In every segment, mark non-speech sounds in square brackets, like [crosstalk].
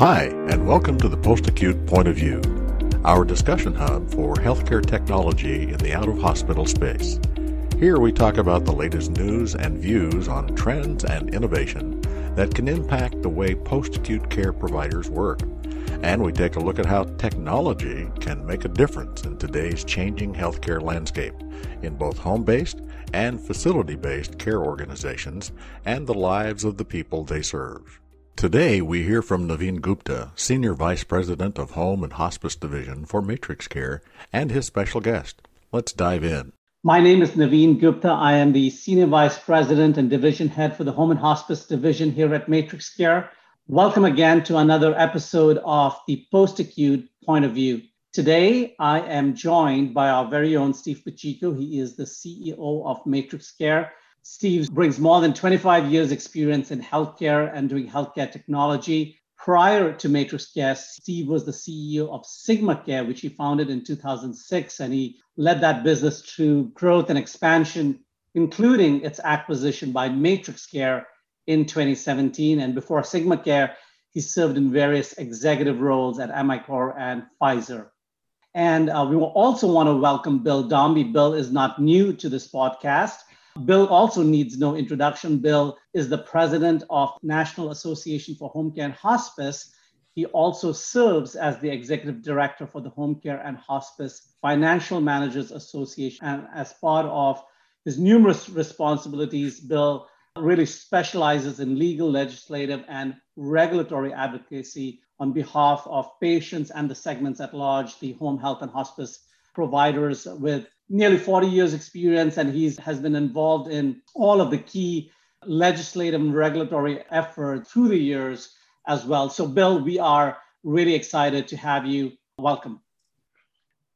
Hi, and welcome to the Post Acute Point of View, our discussion hub for healthcare technology in the out of hospital space. Here we talk about the latest news and views on trends and innovation that can impact the way post acute care providers work. And we take a look at how technology can make a difference in today's changing healthcare landscape in both home based and facility based care organizations and the lives of the people they serve. Today, we hear from Navin Gupta, Senior Vice President of Home and Hospice Division for Matrix Care, and his special guest. Let's dive in. My name is Navin Gupta. I am the Senior Vice President and Division Head for the Home and Hospice Division here at Matrix Care. Welcome again to another episode of the Post Acute Point of View. Today, I am joined by our very own Steve Pacicco. He is the CEO of MatrixCare Steve brings more than 25 years experience in healthcare and doing healthcare technology. Prior to Matrix Care, Steve was the CEO of Sigma Care, which he founded in 2006, and he led that business through growth and expansion, including its acquisition by Matrix Care in 2017. And before Sigma Care, he served in various executive roles at Amicor and Pfizer. And uh, we will also want to welcome Bill Dombi. Bill is not new to this podcast. Bill also needs no introduction. Bill is the president of National Association for Home Care and Hospice. He also serves as the executive director for the Home Care and Hospice Financial Managers Association. And as part of his numerous responsibilities, Bill really specializes in legal, legislative, and regulatory advocacy on behalf of patients and the segments at large, the home health and hospice providers with nearly 40 years experience and he has been involved in all of the key legislative and regulatory efforts through the years as well. So Bill, we are really excited to have you. Welcome.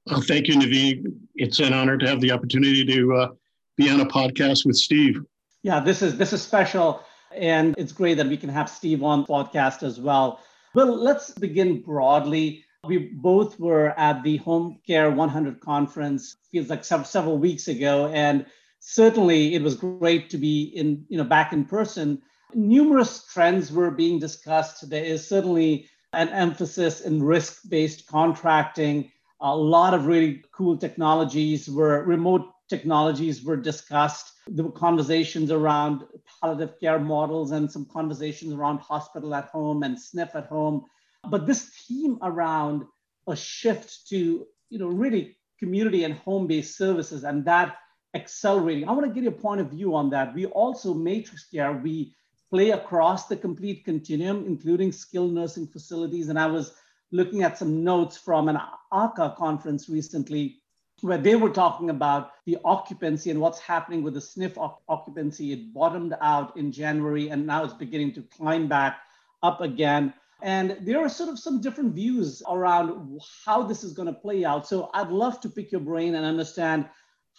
Well, thank you, Navin. It's an honor to have the opportunity to uh, be on a podcast with Steve. Yeah, this is this is special, and it's great that we can have Steve on podcast as well. Well, let's begin broadly we both were at the Home Care 100 conference, feels like several, weeks ago, and certainly it was great to be in, you know, back in person. Numerous trends were being discussed. There is certainly an emphasis in risk-based contracting. A lot of really cool technologies were remote technologies were discussed. There were conversations around palliative care models and some conversations around hospital at home and SNF at home. But this theme around a shift to, you know, really community and home-based services and that accelerating. I want to get your point of view on that. We also MatrixCare, we play across the complete continuum, including skilled nursing facilities. And I was looking at some notes from an ACA conference recently where they were talking about the occupancy and what's happening with the SNF occupancy. It bottomed out in January and now it's beginning to climb back up again. And there are sort of some different views around how this is going to play out. So I'd love to pick your brain and understand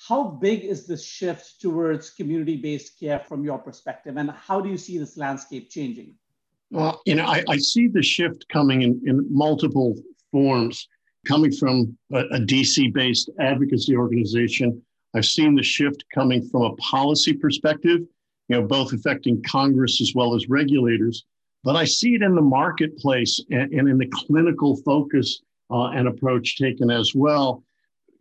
how big is this shift towards community based care from your perspective? And how do you see this landscape changing? Well, you know, I, I see the shift coming in, in multiple forms. Coming from a, a DC based advocacy organization, I've seen the shift coming from a policy perspective, you know, both affecting Congress as well as regulators but I see it in the marketplace and, and in the clinical focus uh, and approach taken as well.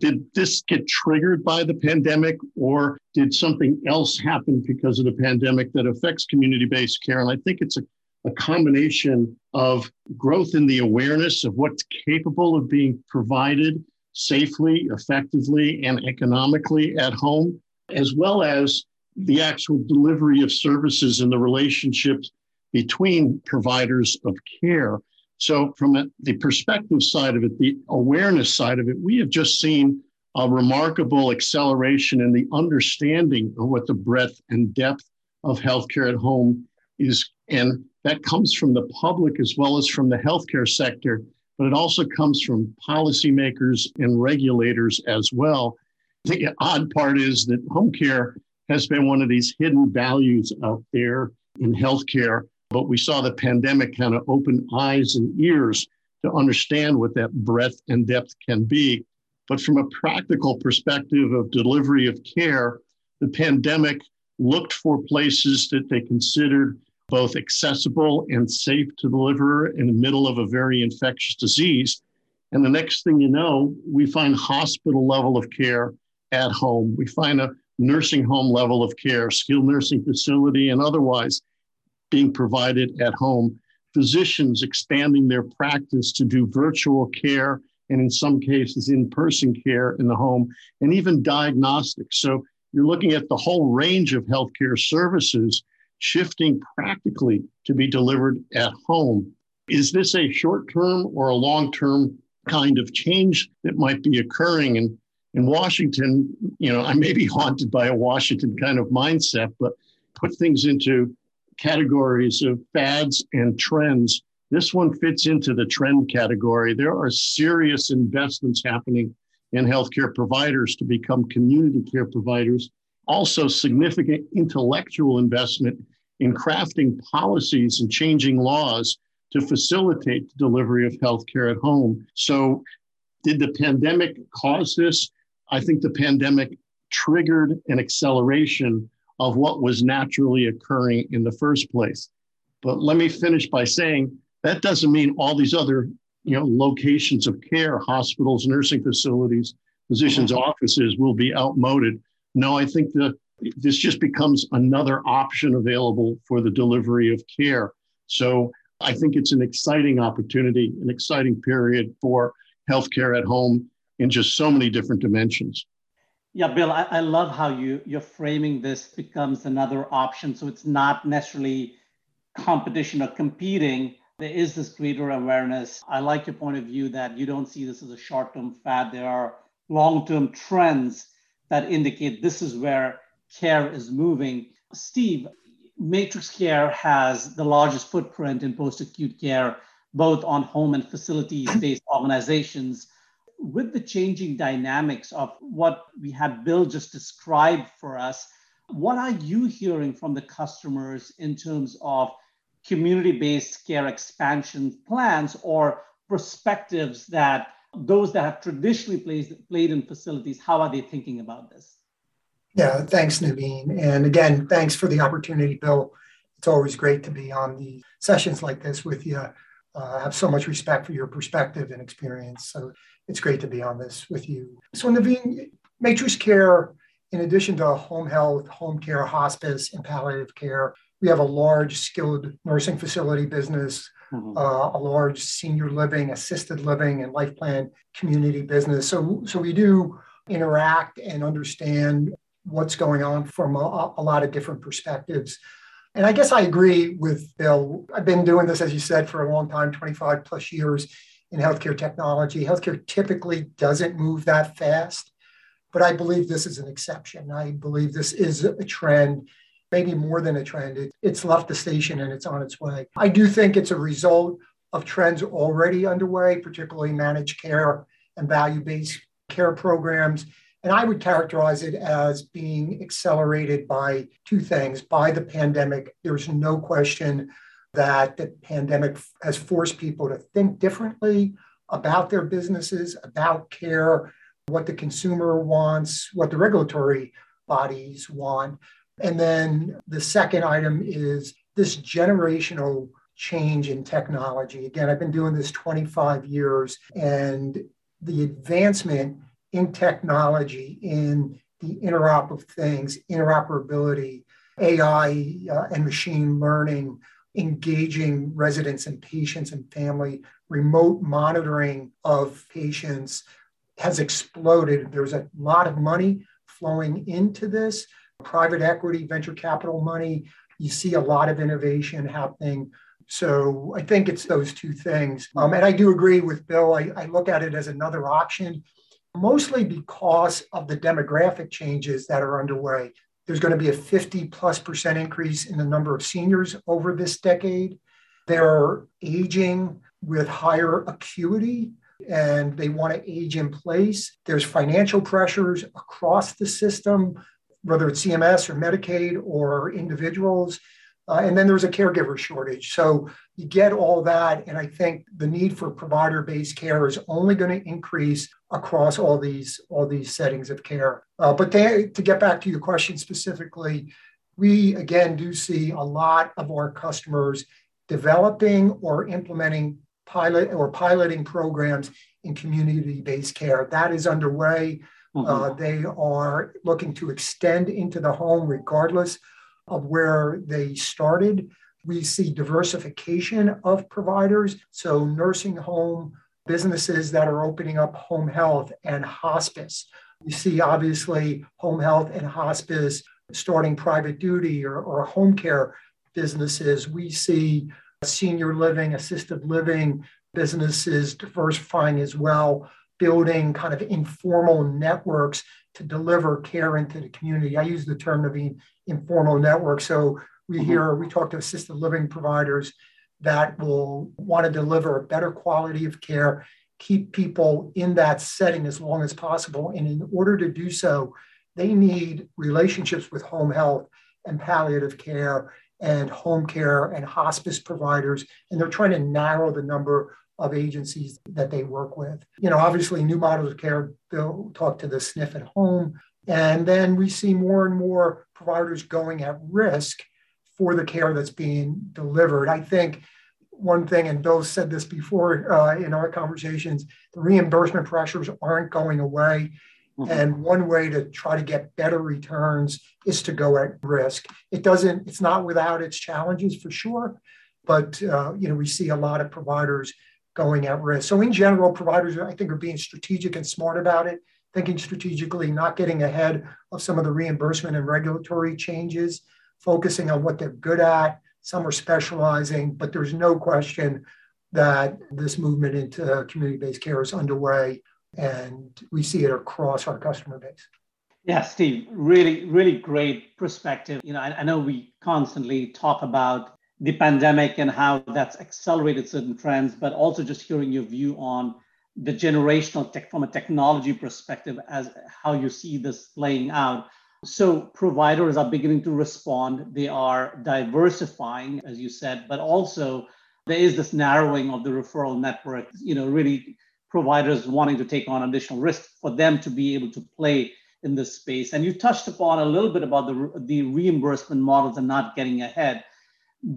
Did this get triggered by the pandemic, or did something else happen because of the pandemic that affects community based care? And I think it's a, a combination of growth in the awareness of what's capable of being provided safely, effectively, and economically at home, as well as the actual delivery of services and the relationships between providers of care. So, from a, the perspective side of it, the awareness side of it, we have just seen a remarkable acceleration in the understanding of what the breadth and depth of healthcare at home is. And that comes from the public as well as from the healthcare sector, but it also comes from policymakers and regulators as well. The odd part is that home care has been one of these hidden values out there in healthcare but we saw the pandemic kind of open eyes and ears to understand what that breadth and depth can be. But from a practical perspective of delivery of care, the pandemic looked for places that they considered both accessible and safe to deliver in the middle of a very infectious disease. And the next thing you know, we find hospital level of care at home. We find a nursing home level of care, skilled nursing facility, and otherwise being provided at home. Physicians expanding their practice to do virtual care and, in some cases, in person care in the home, and even diagnostics. So, you're looking at the whole range of healthcare services shifting practically to be delivered at home. Is this a short term or a long term kind of change that might be occurring? And in Washington, you know, I may be [laughs] haunted by a Washington kind of mindset, but put things into categories of fads and trends. This one fits into the trend category. There are serious investments happening in healthcare providers to become community care providers. Also, significant intellectual investment in crafting policies and changing laws to facilitate the delivery of healthcare at home. So, did the pandemic cause this? I think the pandemic triggered an acceleration of what was naturally occurring in the first place. But let me finish by saying that doesn't mean all these other you know, locations of care, hospitals, nursing facilities, physicians' mm-hmm. offices will be outmoded. No, I think that this just becomes another option available for the delivery of care. So I think it's an exciting opportunity, an exciting period for healthcare at home in just so many different dimensions. Yeah, Bill, I, I love how you you're framing this becomes another option. So it's not necessarily competition or competing. There is this greater awareness. I like your point of view that you don't see this as a short-term fad. There are long-term trends that indicate this is where care is moving. Steve, Matrix Care has the largest footprint in post-acute care, both on home and facilities-based organizations with the changing dynamics of what we had Bill just described for us, what are you hearing from the customers in terms of community based care expansion plans or perspectives that those that have traditionally played, played in facilities, how are they thinking about this? Yeah, thanks, Navin. And again, thanks for the opportunity, Bill. It's always great to be on the sessions like this with you. Uh, I have so much respect for your perspective and experience. So it's great to be on this with you. So, Navin, MatrixCare, in addition to home health, home care, hospice, and palliative care, we have a large skilled nursing facility business, mm-hmm. uh, a large senior living, assisted living, and life plan community business. So, so we do interact and understand what's going on from a, a lot of different perspectives. And I guess I agree with Bill. I've been doing this, as you said, for a long time 25 plus years in healthcare technology. Healthcare typically doesn't move that fast, but I believe this is an exception. I believe this is a trend, maybe more than a trend. It, it's left the station and it's on its way. I do think it's a result of trends already underway, particularly managed care and value based care programs. And I would characterize it as being accelerated by two things by the pandemic. There's no question that the pandemic has forced people to think differently about their businesses, about care, what the consumer wants, what the regulatory bodies want. And then the second item is this generational change in technology. Again, I've been doing this 25 years, and the advancement in technology, in the interop of things, interoperability, AI uh, and machine learning, engaging residents and patients and family, remote monitoring of patients has exploded. There's a lot of money flowing into this private equity, venture capital money. You see a lot of innovation happening. So I think it's those two things. Um, and I do agree with Bill. I, I look at it as another option, mostly because of the demographic changes that are underway. There's going to be a 50 plus percent increase in the number of seniors over this decade. They're aging with higher acuity and they want to age in place. There's financial pressures across the system, whether it's CMS or Medicaid or individuals. Uh, and then there's a caregiver shortage. So you get all that. And I think the need for provider based care is only going to increase across all these, all these settings of care. Uh, but to, to get back to your question specifically, we again do see a lot of our customers developing or implementing pilot or piloting programs in community based care. That is underway. Mm-hmm. Uh, they are looking to extend into the home regardless of where they started. We see diversification of providers. So, nursing home businesses that are opening up home health and hospice. We see obviously home health and hospice starting private duty or, or home care businesses. We see senior living, assisted living businesses diversifying as well, building kind of informal networks to deliver care into the community. I use the term of the informal network. So we mm-hmm. hear, we talk to assisted living providers that will want to deliver a better quality of care, keep people in that setting as long as possible. And in order to do so, they need relationships with home health and palliative care and home care and hospice providers. And they're trying to narrow the number of agencies that they work with. You know, obviously, new models of care, they'll talk to the SNF at home. And then we see more and more providers going at risk for the care that's being delivered. I think one thing, and Bill said this before uh, in our conversations, the reimbursement pressures aren't going away. Mm-hmm. And one way to try to get better returns is to go at risk. It doesn't, it's not without its challenges for sure, but uh, you know, we see a lot of providers going at risk. So in general, providers, I think, are being strategic and smart about it, thinking strategically, not getting ahead of some of the reimbursement and regulatory changes, focusing on what they're good at. Some are specializing, but there's no question that this movement into community-based care is underway and we see it across our customer base. Yeah, Steve, really, really great perspective. You know, I, I, know we constantly talk about the pandemic and how that's accelerated certain trends, but also just hearing your view on the generational tech from a technology perspective as how you see this playing out. So providers are beginning to respond. They are diversifying, as you said, but also there is this narrowing of the referral network, you know, really providers wanting to take on additional risk for them to be able to play in this space. And you touched upon a little bit about the, the reimbursement models and not getting ahead.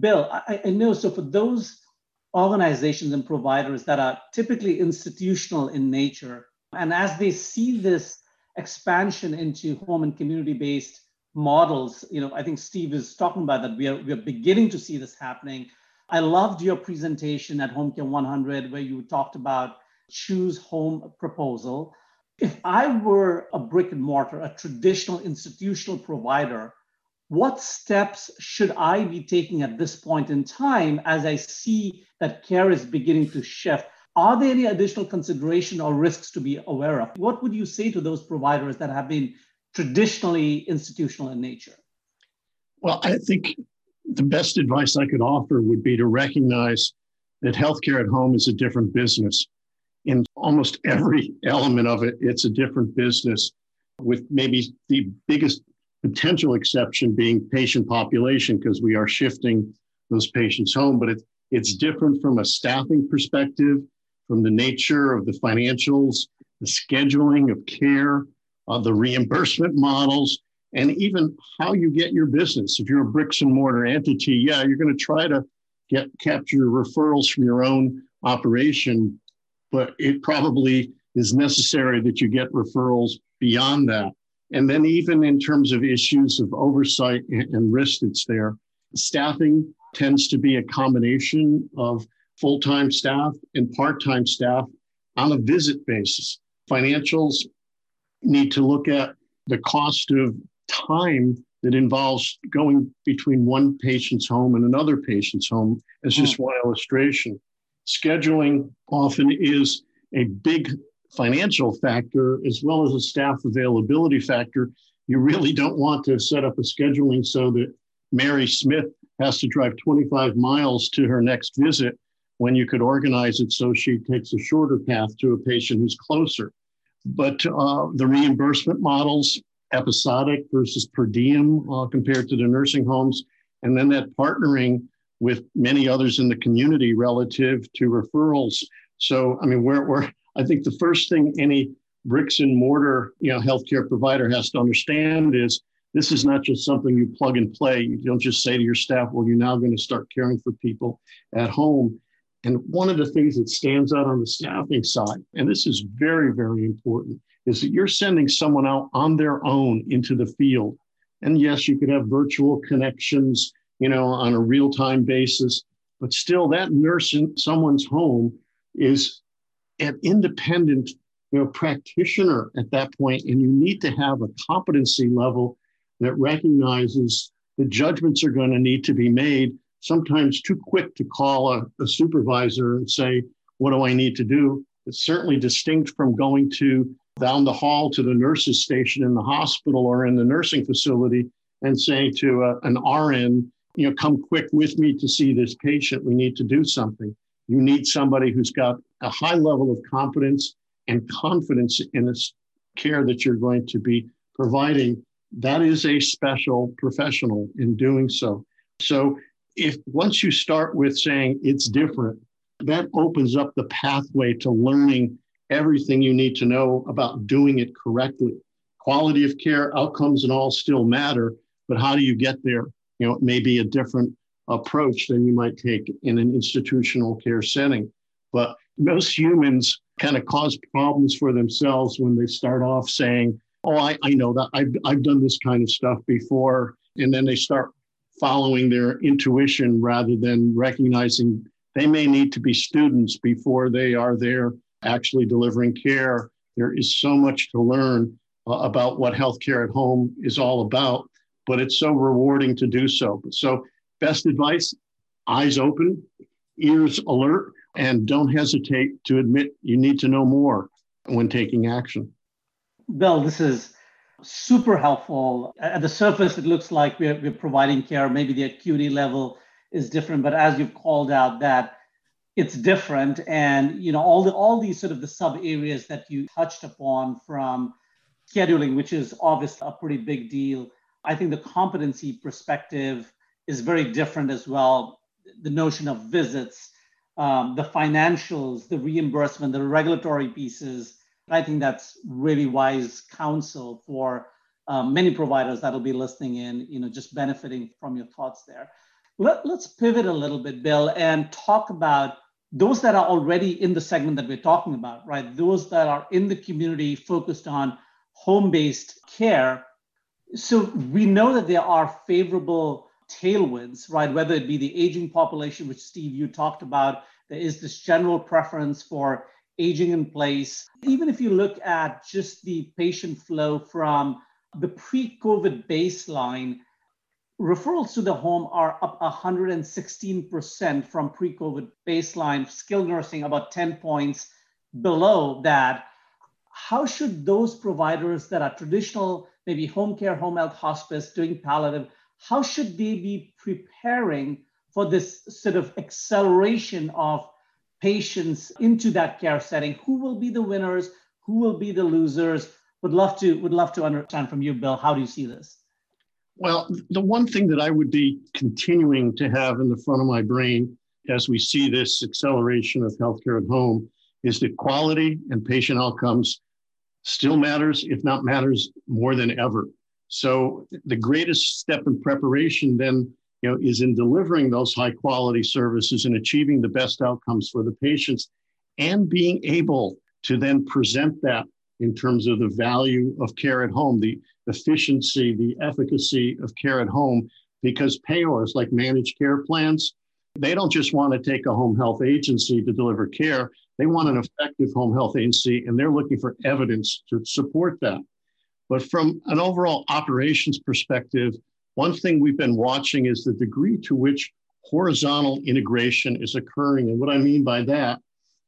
Bill, I, I know, so for those organizations and providers that are typically institutional in nature, and as they see this expansion into home and community-based models, you know, I think Steve is talking about that. We are, we are beginning to see this happening. I loved your presentation at HomeCare 100 where you talked about choose home proposal. If I were a brick and mortar, a traditional institutional provider, what steps should I be taking at this point in time as I see that care is beginning to shift? Are there any additional consideration or risks to be aware of? What would you say to those providers that have been traditionally institutional in nature? Well, I think the best advice I could offer would be to recognize that healthcare at home is a different business in almost every [laughs] element of it, it's a different business, with maybe the biggest potential exception being patient population, because we are shifting those patients home. But it, it's different from a staffing perspective, from the nature of the financials, the scheduling of care, uh, the reimbursement models, and even how you get your business. If you're a bricks and mortar entity, yeah, you're going to try to get capture referrals from your own operation but it probably is necessary that you get referrals beyond that. And then, even in terms of issues of oversight and risk that's there, staffing tends to be a combination of full time staff and part time staff on a visit basis. Financials need to look at the cost of time that involves going between one patient's home and another patient's home as just mm. one illustration scheduling often is a big financial factor as well as a staff availability factor. You really don't want to set up a scheduling so that Mary Smith has to drive 25 miles to her next visit when you could organize it so she takes a shorter path to a patient who's closer. But uh, the reimbursement models, episodic versus per diem uh, compared to the nursing homes, and then that partnering with many others in the community relative to referrals. So, I mean, we're, we're I think the first thing any bricks and mortar, you know, healthcare provider has to understand is this is not just something you plug and play. You don't just say to your staff, well, you're now going to start caring for people at home. And one of the things that stands out on the staffing side, and this is very, very important, is that you're sending someone out on their own into the field. And yes, you could have virtual connections, you know, on a real time basis, but still that nurse in someone's home is an independent, you know, practitioner at that point, and you need to have a competency level that recognizes the judgments are going to need to be made. Sometimes too quick to call a, a supervisor and say, "What do I need to do?" It's certainly distinct from going to down the hall to the nurses station in the hospital or in the nursing facility and saying to a, an RN, you know, come quick with me to see this patient. We need to do something. You need somebody who's got a high level of competence and confidence in this care that you're going to be providing. That is a special professional in doing so. So, if once you start with saying it's different, that opens up the pathway to learning everything you need to know about doing it correctly. Quality of care, outcomes, and all still matter, but how do you get there? You know, it may be a different approach than you might take in an institutional care setting. But most humans kind of cause problems for themselves when they start off saying, Oh, I, I know that I've, I've done this kind of stuff before. And then they start following their intuition rather than recognizing they may need to be students before they are there actually delivering care. There is so much to learn uh, about what healthcare at home is all about, but it's so rewarding to do so. So, best advice eyes open, ears alert, and don't hesitate to admit you need to know more when taking action. Bill, this is super helpful. At the surface, it looks like we're, we're providing care. Maybe the acuity level is different, but as you've called out, that it's different and you know all the all these sort of the sub areas that you touched upon from scheduling which is obviously a pretty big deal i think the competency perspective is very different as well the notion of visits um, the financials the reimbursement the regulatory pieces i think that's really wise counsel for um, many providers that'll be listening in you know just benefiting from your thoughts there Let, let's pivot a little bit bill and talk about those that are already in the segment that we're talking about, right? Those that are in the community focused on home based care. So we know that there are favorable tailwinds, right? Whether it be the aging population, which Steve, you talked about, there is this general preference for aging in place. Even if you look at just the patient flow from the pre COVID baseline, referrals to the home are up 116% from pre-COVID baseline, skilled nursing about 10 points below that. How should those providers that are traditional, maybe home care, home health, hospice, doing palliative, how should they be preparing for this sort of acceleration of patients into that care setting? Who will be the winners? Who will be the losers? Would love to would love to understand from you, Bill. How do you see this? Well, the one thing that I would be continuing to have in the front of my brain as we see this acceleration of healthcare at home is that quality and patient outcomes still matters, if not matters more than ever. So the greatest step in preparation then you know, is in delivering those high quality services and achieving the best outcomes for the patients and being able to then present that in terms of the value of care at home, the efficiency, the efficacy of care at home, because payors like managed care plans, they don't just want to take a home health agency to deliver care. They want an effective home health agency, and they're looking for evidence to support that. But from an overall operations perspective, one thing we've been watching is the degree to which horizontal integration is occurring. And what I mean by that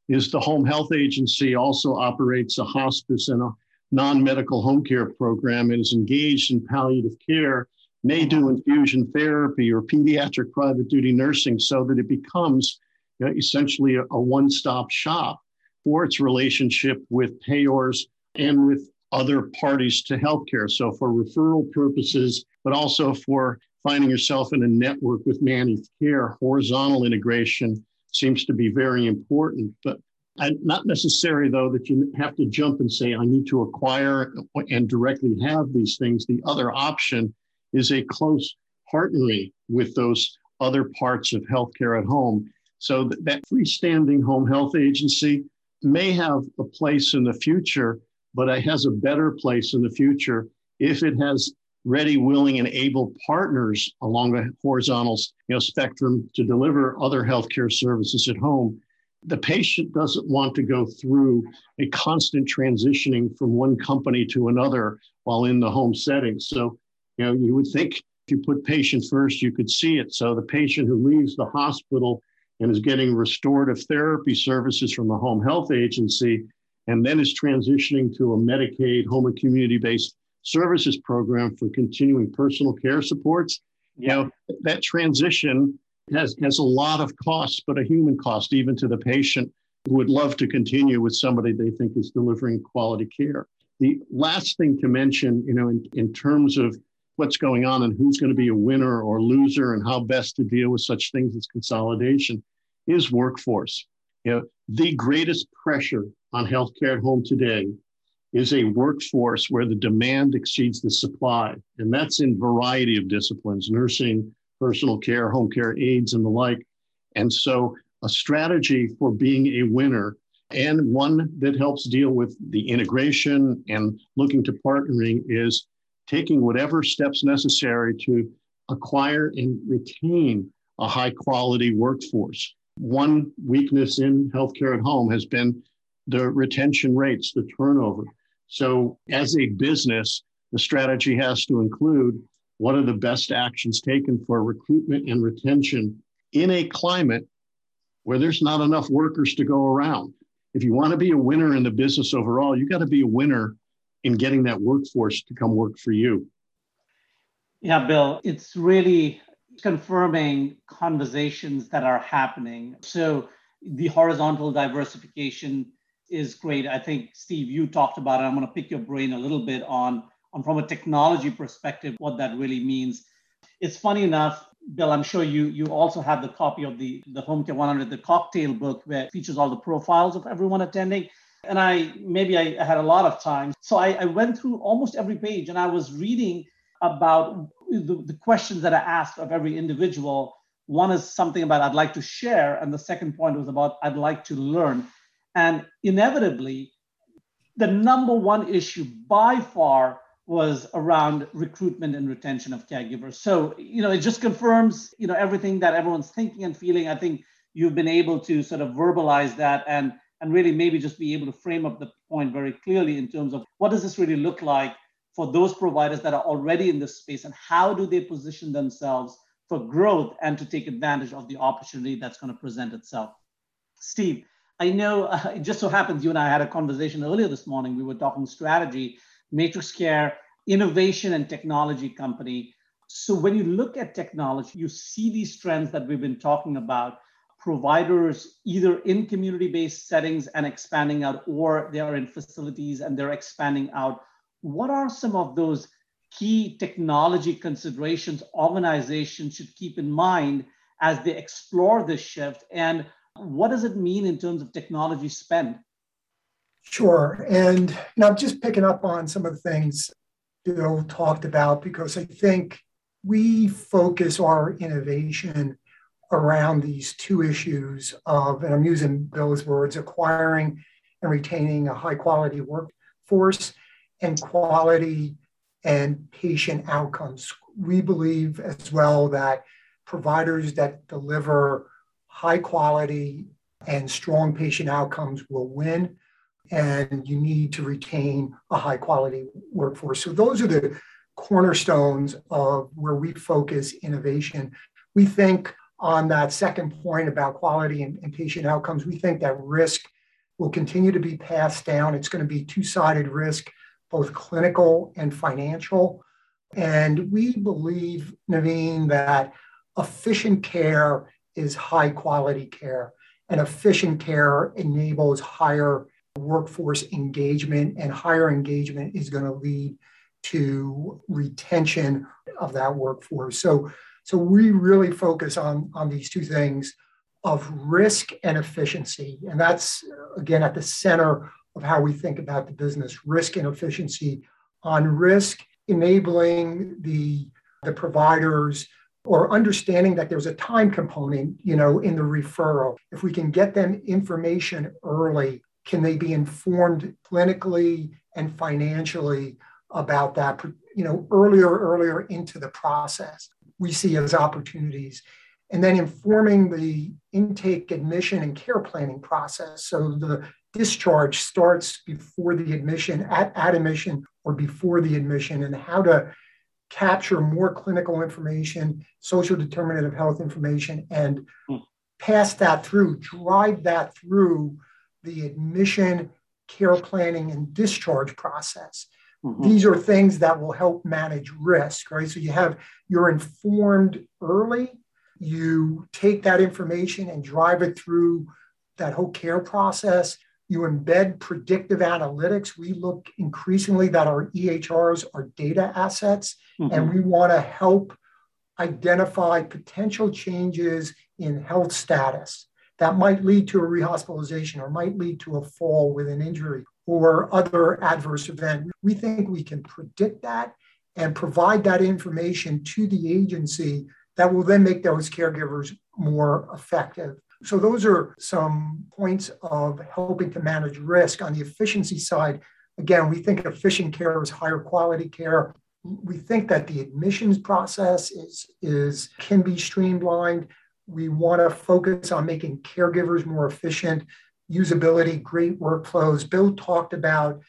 is the home health agency also operates a hospice and a non-medical home care program and is engaged in palliative care may do infusion therapy or pediatric private duty nursing so that it becomes you know, essentially a, a one-stop shop for its relationship with payors and with other parties to healthcare. So for referral purposes, but also for finding yourself in a network with managed care, horizontal integration seems to be very important. But not necessary, though, that you have to jump and say, I need to acquire and directly have these things. The other option is a close partnering with those other parts of healthcare at home. So that, that freestanding home health agency may have a place in the future, but it has a better place in the future if it has ready, willing, and able partners along the horizontal you know, spectrum to deliver other healthcare services at home. The patient doesn't want to go through a constant transitioning from one company to another while in the home setting. So, you know, you would think if you put patient first, you could see it. So the patient who leaves the hospital and is getting restorative therapy services from the home health agency and then is transitioning to a Medicaid home and community based services program for continuing personal care supports. You know, that transition has, has a lot of costs, but a human cost, even to the patient who would love to continue with somebody they think is delivering quality care. The last thing to mention, you know, in, in terms of what's going on and who's going to be a winner or loser and how best to deal with such things as consolidation is workforce. You know, the greatest pressure on healthcare at home today is a workforce where the demand exceeds the supply. And that's in variety of disciplines, nursing, personal care, home care aides, and the like. And so a strategy for being a winner and one that helps deal with the integration and looking to partnering is taking whatever steps necessary to acquire and retain a high quality workforce. One weakness in healthcare at home has been the retention rates, the turnover. So, as a business, the strategy has to include what are the best actions taken for recruitment and retention in a climate where there's not enough workers to go around. If you want to be a winner in the business overall, you got to be a winner in getting that workforce to come work for you. Yeah, Bill, it's really confirming conversations that are happening. So the horizontal diversification is great. I think Steve, you talked about it. I'm going to pick your brain a little bit on, on from a technology perspective, what that really means. It's funny enough, Bill, I'm sure you you also have the copy of the the Home Care 100, the cocktail book, where features all the profiles of everyone attending. And I maybe I, had a lot of time, so I, I, went through almost every page, and I was reading about the, the questions that I asked of every individual. One is something about I'd like to share, and the second point was about I'd like to learn. And inevitably, the number one issue by far was around recruitment and retention of caregivers. So, you know, it just confirms, you know, everything that everyone's thinking and feeling. I think you've been able to sort of verbalize that and and really maybe just be able to frame up the point very clearly in terms of what does this really look like for those providers that are already in this space and how do they position themselves for growth and to take advantage of the opportunity that's going to present itself. Steve, I know uh, [laughs] it just so happens you and I had a conversation earlier this morning. We were talking strategy, Matrix Care, innovation and technology company. So when you look at technology, you see these trends that we've been talking about. Providers either in community-based settings and expanding out, or they are in facilities and they're expanding out. What are some of those key technology considerations organizations should keep in mind as they explore this shift? And what does it mean in terms of technology spend? Sure. And know, I'm just picking up on some of the things Bill talked about because I think we focus our innovation around these two issues of, and I'm using Bill's words, acquiring and retaining a high quality workforce and quality and patient outcomes. We believe as well that providers that deliver high quality and strong patient outcomes will win. And you need to retain a high quality workforce. So, those are the cornerstones of where we focus innovation. We think on that second point about quality and, and patient outcomes, we think that risk will continue to be passed down. It's going to be two sided risk, both clinical and financial. And we believe, Navin, that efficient care is high quality care, and efficient care enables higher workforce engagement, and higher engagement is going to lead to retention of that workforce. So, so we really focus on, on these two things of risk and efficiency. And that's again, at the center of how we think about the business risk and efficiency on risk, enabling the, the providers or understanding that there's a time component, you know, in the referral. If we can get them information early, can they be informed clinically and financially about that, you know, earlier, earlier into the process? We see as opportunities. And then informing the intake, admission, and care planning process. So the discharge starts before the admission, at, at admission, or before the admission, and how to capture more clinical information, social determinant of health information, and hmm. pass that through, drive that through the admission, care planning, and discharge process. Mm-hmm. These are things that will help manage risk, right? So you have you're informed early, you take that information and drive it through that whole care process. You embed predictive analytics. We look increasingly that our EHRs are data assets, mm-hmm. and we want to help identify potential changes in health status that might lead to a rehospitalization or might lead to a fall with an injury or other adverse event. We think we can predict that and provide that information to the agency that will then make those caregivers more effective. So, those are some points of helping to manage risk. On the efficiency side, again, we think efficient care is higher quality care. We think that the admissions process is, is can be streamlined. We want to focus on making caregivers more efficient, usability, great workflows. Bill talked about,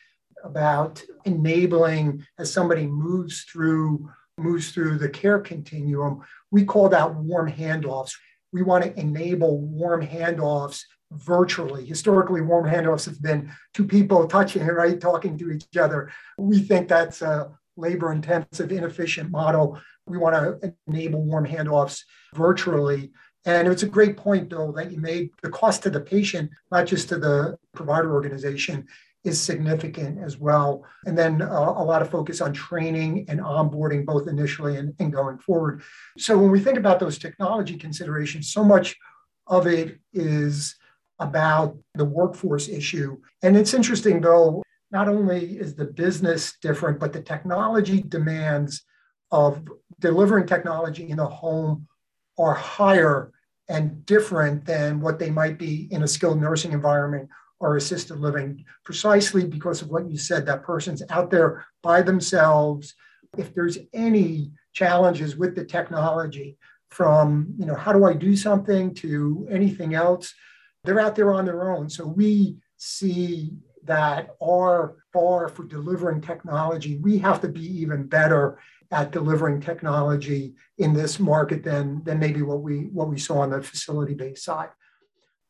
about enabling as somebody moves through moves through the care continuum. We call that warm handoffs. We want to enable warm handoffs virtually. Historically, warm handoffs have been two people touching, right, talking to each other. We think that's a labor intensive, inefficient model. We want to enable warm handoffs virtually and it's a great point, Bill, that you made. The cost to the patient, not just to the provider organization, is significant as well. And then uh, a lot of focus on training and onboarding, both initially and, and going forward. So when we think about those technology considerations, so much of it is about the workforce issue. And it's interesting, though, not only is the business different, but the technology demands of delivering technology in the home are higher and different than what they might be in a skilled nursing environment or assisted living, precisely because of what you said that person's out there by themselves. If there's any challenges with the technology, from you know how do I do something to anything else, they're out there on their own. So we see that our bar for delivering technology, we have to be even better at delivering technology in this market than, than maybe what we, what we saw on the facility based side.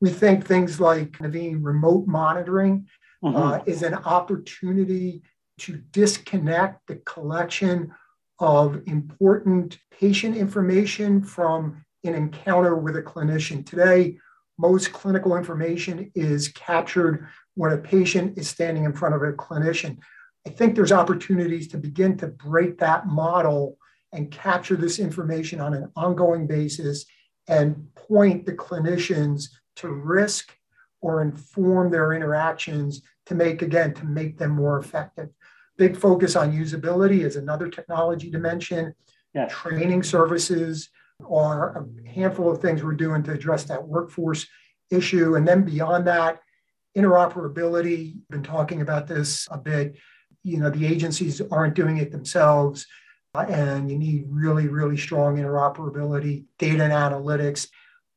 We think things like Navin, remote monitoring mm-hmm. uh, is an opportunity to disconnect the collection of important patient information from an encounter with a clinician. Today, most clinical information is captured when a patient is standing in front of a clinician. I think there's opportunities to begin to break that model and capture this information on an ongoing basis and point the clinicians to risk or inform their interactions to make, again, to make them more effective. Big focus on usability is another technology dimension. Yeah. Training services are a handful of things we're doing to address that workforce issue. And then beyond that, interoperability, been talking about this a bit you know the agencies aren't doing it themselves uh, and you need really really strong interoperability data and analytics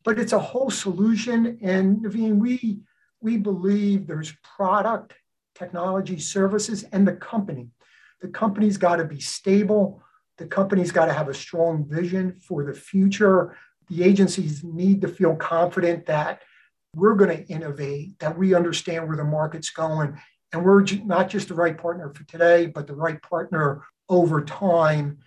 but it's a whole solution. And Navin, we we believe there's product technology services and the company. The company's got to be stable. The company's got to have a strong vision for the future. The agencies need to feel confident that we're going to innovate that we understand where the market's going. And we're not just the right partner for today, but the right partner over time.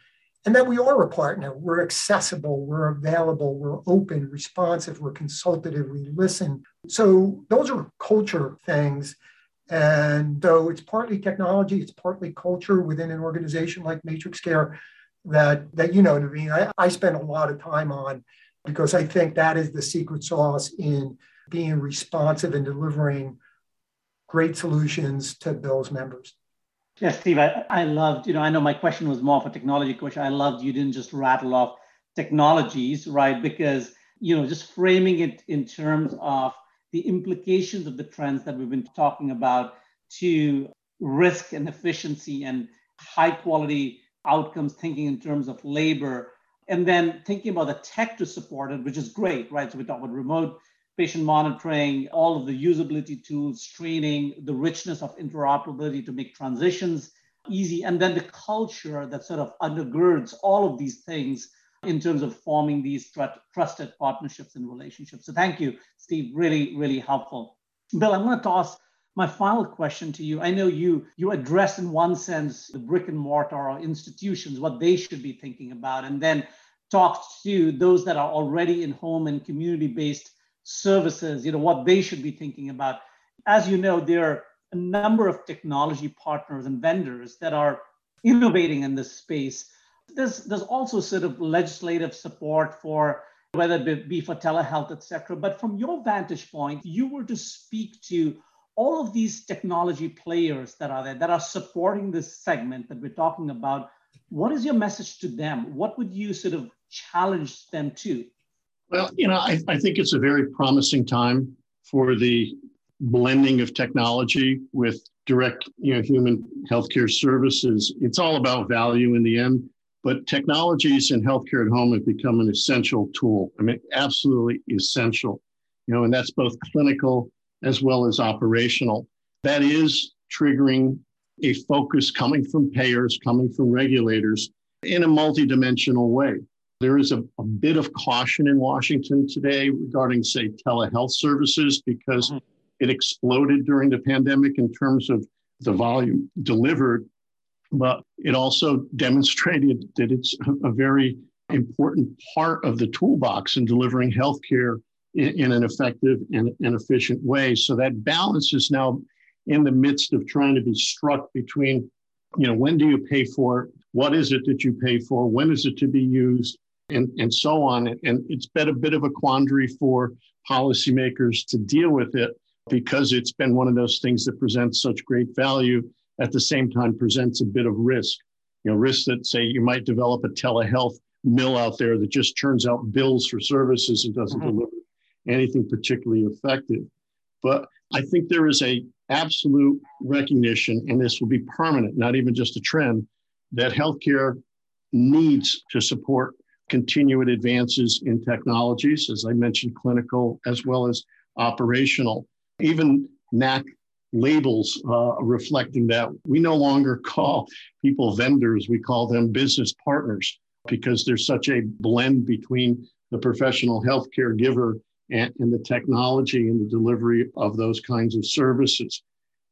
And that we are a partner. We're accessible, we're available, we're open, responsive, we're consultative, we listen. So those are culture things. And though it's partly technology, it's partly culture within an organization like Matrix Care that, that you know, Navin, I, I spend a lot of time on because I think that is the secret sauce in being responsive and delivering great solutions to Bill's members. Yes, Steve, I, I loved, you know, I know my question was more of a technology question. I loved you didn't just rattle off technologies, right? Because, you know, just framing it in terms of the implications of the trends that we've been talking about to risk and efficiency and high quality outcomes, thinking in terms of labor, and then thinking about the tech to support it, which is great, right? So we talk about remote patient monitoring, all of the usability tools, training, the richness of interoperability to make transitions easy, and then the culture that sort of undergirds all of these things in terms of forming these tr- trusted partnerships and relationships. So thank you, Steve. Really, really helpful. Bill, I'm going to toss my final question to you. I know you you address in one sense the brick and mortar or institutions, what they should be thinking about, and then talk to those that are already in home and community-based services, you know, what they should be thinking about. As you know, there are a number of technology partners and vendors that are innovating in this space. There's, there's also sort of legislative support for whether it be for telehealth, et cetera. But from your vantage point, you were to speak to all of these technology players that are there that are supporting this segment that we're talking about. What is your message to them? What would you sort of challenge them to? Well, you know, I, I think it's a very promising time for the blending of technology with direct, you know, human healthcare services. It's all about value in the end, but technologies in healthcare at home have become an essential tool. I mean, absolutely essential, you know, and that's both clinical as well as operational. That is triggering a focus coming from payers, coming from regulators in a multidimensional way. There is a, a, bit of caution in Washington today regarding, say, telehealth services because mm-hmm. it exploded during the pandemic in terms of the volume delivered. But it also demonstrated that it's a very important part of the toolbox in delivering healthcare in, in an effective and, and efficient way. So that balance is now in the midst of trying to be struck between, you know, when do you pay for it? What is it that you pay for? When is it to be used? And, and so on. And it's been a bit of a quandary for policymakers to deal with it because it's been one of those things that presents such great value at the same time presents a bit of risk. You know, risk that say you might develop a telehealth mill out there that just churns out bills for services and doesn't mm-hmm. deliver anything particularly effective. But I think there is a absolute recognition, and this will be permanent, not even just a trend, that healthcare needs to support continued advances in technologies, as I mentioned, clinical as well as operational. Even NAHC labels uh, reflecting that. We no longer call people vendors, we call them business partners because there's such a blend between the professional healthcare giver and, and the technology and the delivery of those kinds of services.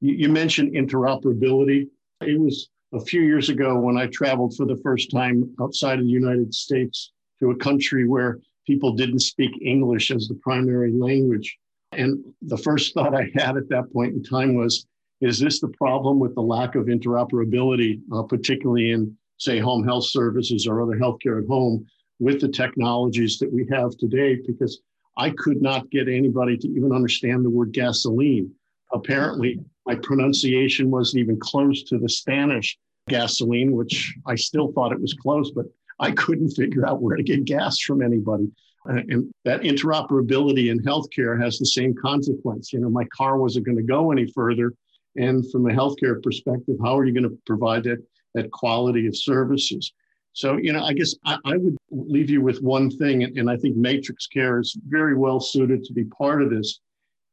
You, you mentioned interoperability. It was a few years ago when I traveled for the first time outside of the United States to a country where people didn't speak English as the primary language. And the first thought I had at that point in time was, is this the problem with the lack of interoperability, uh, particularly in, say, home health services or other healthcare at home with the technologies that we have today? Because I could not get anybody to even understand the word gasoline. Apparently, my pronunciation wasn't even close to the Spanish gasoline, which I still thought it was close, but I couldn't figure out where to get gas from anybody. And that interoperability in healthcare has the same consequence. You know, my car wasn't going to go any further. And from a healthcare perspective, how are you going to provide that, that quality of services? So, you know, I guess I, I would leave you with one thing, and, and I think MatrixCare is very well suited to be part of this.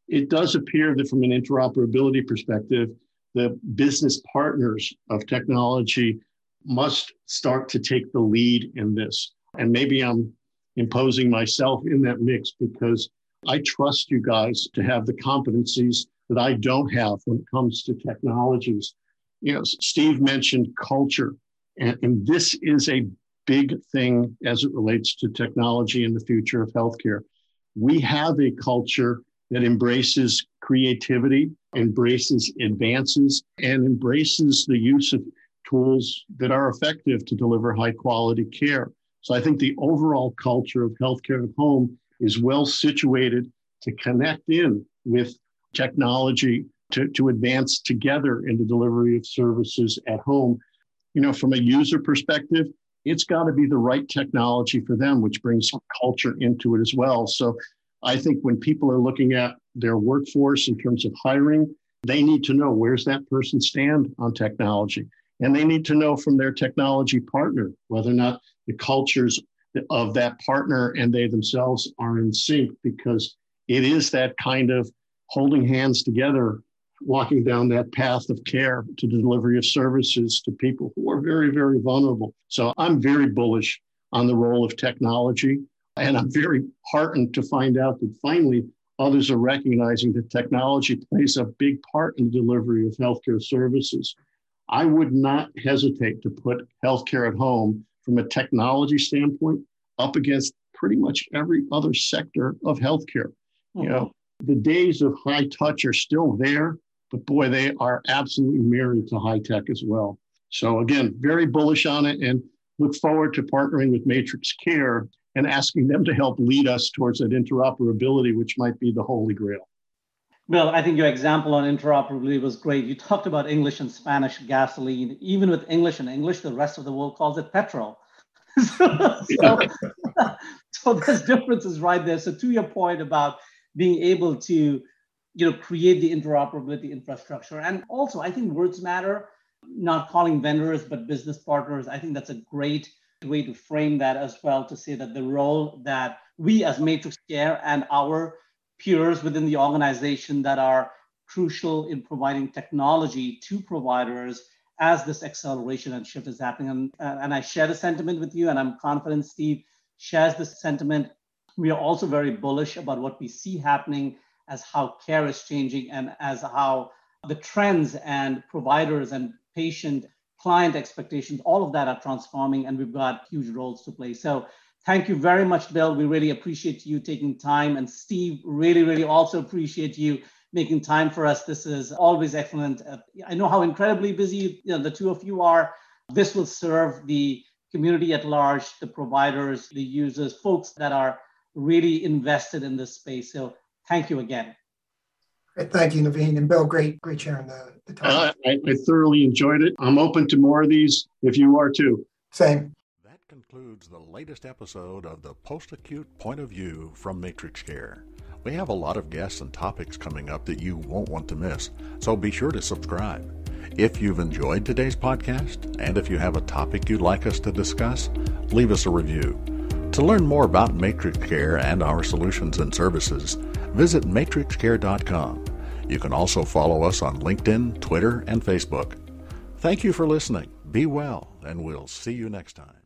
It does appear that from an interoperability perspective, the business partners of technology must start to take the lead in this. And maybe I'm imposing myself in that mix because I trust you guys to have the competencies that I don't have when it comes to technologies. You know, Steve mentioned culture, and, and this is a big thing as it relates to technology in the future of healthcare. We have a culture that embraces creativity, embraces advances, and embraces the use of tools that are effective to deliver high quality care. So I think the overall culture of healthcare at home is well situated to connect in with technology to, to advance together in the delivery of services at home. You know, from a user perspective, it's got to be the right technology for them, which brings some culture into it as well. So I think when people are looking at their workforce in terms of hiring, they need to know where's that person stand on technology. And they need to know from their technology partner whether or not the cultures of that partner and they themselves are in sync because it is that kind of holding hands together, walking down that path of care to delivery of services to people who are very, very vulnerable. So I'm very bullish on the role of technology. And I'm very heartened to find out that finally others are recognizing that technology plays a big part in the delivery of healthcare services. I would not hesitate to put healthcare at home from a technology standpoint up against pretty much every other sector of healthcare. Mm-hmm. You know, the days of high touch are still there, but boy, they are absolutely married to high tech as well. So again, very bullish on it and look forward to partnering with MatrixCare and asking them to help lead us towards that interoperability, which might be the holy grail. Bill, I think your example on interoperability was great. You talked about English and Spanish gasoline. Even with English and English, the rest of the world calls it petrol. [laughs] so, so, [laughs] so there's differences right there. So to your point about being able to you know create the interoperability infrastructure and also i think words matter not calling vendors but business partners i think that's a great way to frame that as well to say that the role that we as matrix care and our peers within the organization that are crucial in providing technology to providers as this acceleration and shift is happening. And, uh, and i share the sentiment with you and i'm confident steve shares this sentiment. We are also very bullish about what we see happening as how care is changing and as how the trends and providers and patient client expectations, all of that are transforming, and we've got huge roles to play. So thank you very much, Bill. We really appreciate you taking time. And Steve, really, really also appreciate you making time for us. This is always excellent. Uh, I know how incredibly busy you know, the two of you are. This will serve the community at large, the providers, the users, folks that are really invested in this space. So thank you again. Thank you, Navin and Bill. Great, great sharing the, the time. Uh, I, I thoroughly enjoyed it. I'm open to more of these if you are too. Same. That concludes the latest episode of the Post Acute Point of View from MatrixCare. We have a lot of guests and topics coming up that you won't want to miss, so be sure to subscribe. If you've enjoyed today's podcast, and if you have a topic you'd like us to discuss, leave us a review. To learn more about MatrixCare and our solutions and services, visit matrixcare.com. You can also follow us on LinkedIn, Twitter, and Facebook. Thank you for listening. Be well, and we'll see you next time.